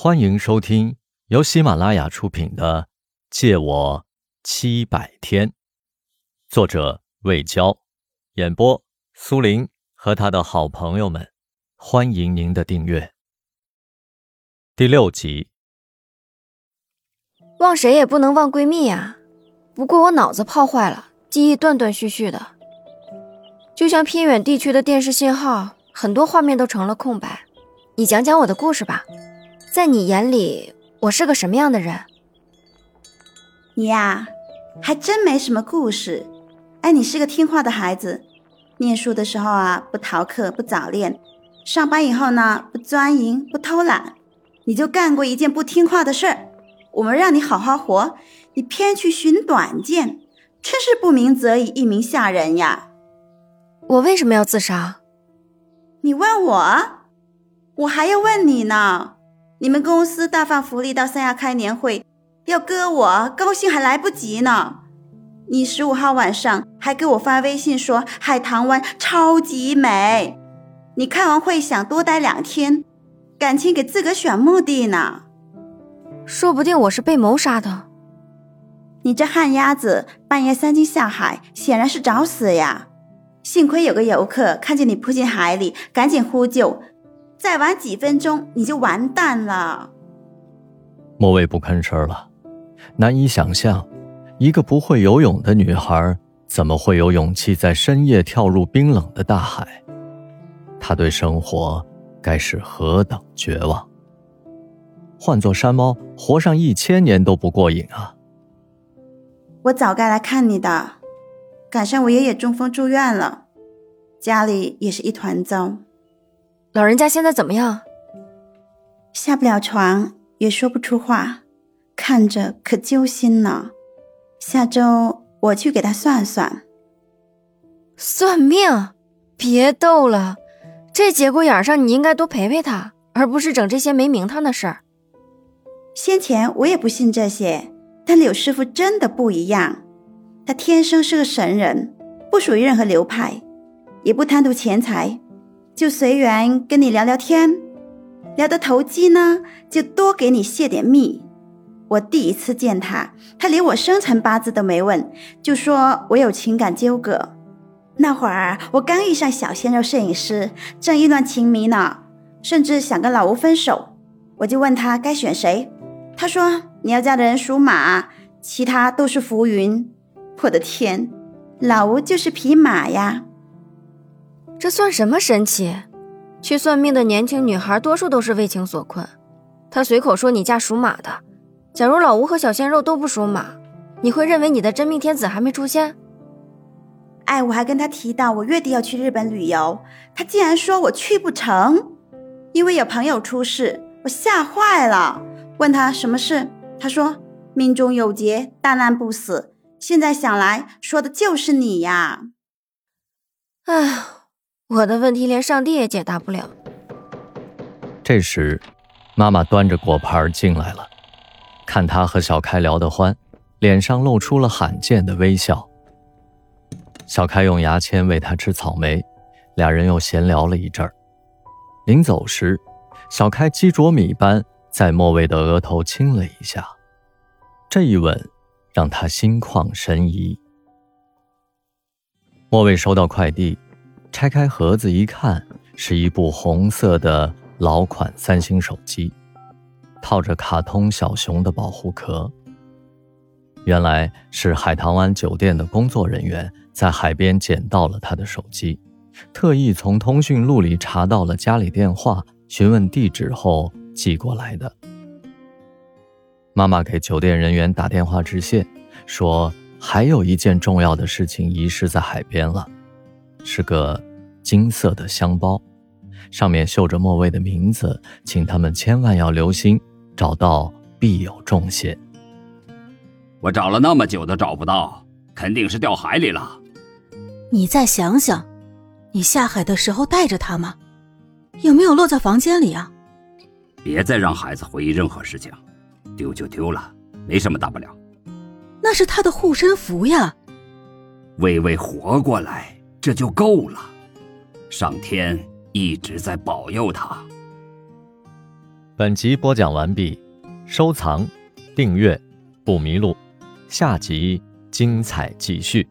欢迎收听由喜马拉雅出品的《借我七百天》，作者魏娇，演播苏林和他的好朋友们。欢迎您的订阅。第六集，忘谁也不能忘闺蜜呀。不过我脑子泡坏了，记忆断断续续的，就像偏远地区的电视信号，很多画面都成了空白。你讲讲我的故事吧，在你眼里，我是个什么样的人？你呀，还真没什么故事。哎，你是个听话的孩子，念书的时候啊，不逃课，不早恋。上班以后呢，不钻营，不偷懒，你就干过一件不听话的事儿。我们让你好好活，你偏去寻短见，真是不鸣则已，一鸣吓人呀！我为什么要自杀？你问我，我还要问你呢。你们公司大放福利到三亚开年会，要割我，高兴还来不及呢。你十五号晚上还给我发微信说海棠湾超级美。你开完会想多待两天，感情给自个选墓地呢？说不定我是被谋杀的。你这旱鸭子半夜三更下海，显然是找死呀！幸亏有个游客看见你扑进海里，赶紧呼救。再晚几分钟你就完蛋了。莫蔚不吭声了，难以想象，一个不会游泳的女孩怎么会有勇气在深夜跳入冰冷的大海？她对生活该是何等绝望！换做山猫，活上一千年都不过瘾啊！我早该来看你的，赶上我爷爷中风住院了，家里也是一团糟。老人家现在怎么样？下不了床，也说不出话，看着可揪心呢。下周我去给他算算。算命？别逗了！这节骨眼上，你应该多陪陪他，而不是整这些没名堂的事儿。先前我也不信这些，但柳师傅真的不一样。他天生是个神人，不属于任何流派，也不贪图钱财，就随缘跟你聊聊天，聊得投机呢，就多给你泄点密。我第一次见他，他连我生辰八字都没问，就说我有情感纠葛。那会儿我刚遇上小鲜肉摄影师，正意乱情迷呢，甚至想跟老吴分手。我就问他该选谁，他说你要嫁的人属马，其他都是浮云。我的天，老吴就是匹马呀！这算什么神奇？去算命的年轻女孩多数都是为情所困。她随口说你嫁属马的，假如老吴和小鲜肉都不属马，你会认为你的真命天子还没出现？哎，我还跟他提到我月底要去日本旅游，他竟然说我去不成，因为有朋友出事，我吓坏了。问他什么事，他说命中有劫，大难不死。现在想来，说的就是你呀。哎，我的问题连上帝也解答不了。这时，妈妈端着果盘进来了，看他和小开聊得欢，脸上露出了罕见的微笑。小开用牙签喂他吃草莓，俩人又闲聊了一阵儿。临走时，小开鸡啄米般在莫蔚的额头亲了一下，这一吻让他心旷神怡。莫蔚收到快递，拆开盒子一看，是一部红色的老款三星手机，套着卡通小熊的保护壳。原来是海棠湾酒店的工作人员在海边捡到了他的手机，特意从通讯录里查到了家里电话，询问地址后寄过来的。妈妈给酒店人员打电话致谢，说还有一件重要的事情遗失在海边了，是个金色的香包，上面绣着莫蔚的名字，请他们千万要留心，找到必有重谢。我找了那么久都找不到，肯定是掉海里了。你再想想，你下海的时候带着它吗？有没有落在房间里啊？别再让孩子回忆任何事情，丢就丢了，没什么大不了。那是他的护身符呀。微微活过来，这就够了。上天一直在保佑他。本集播讲完毕，收藏、订阅不迷路，下集精彩继续。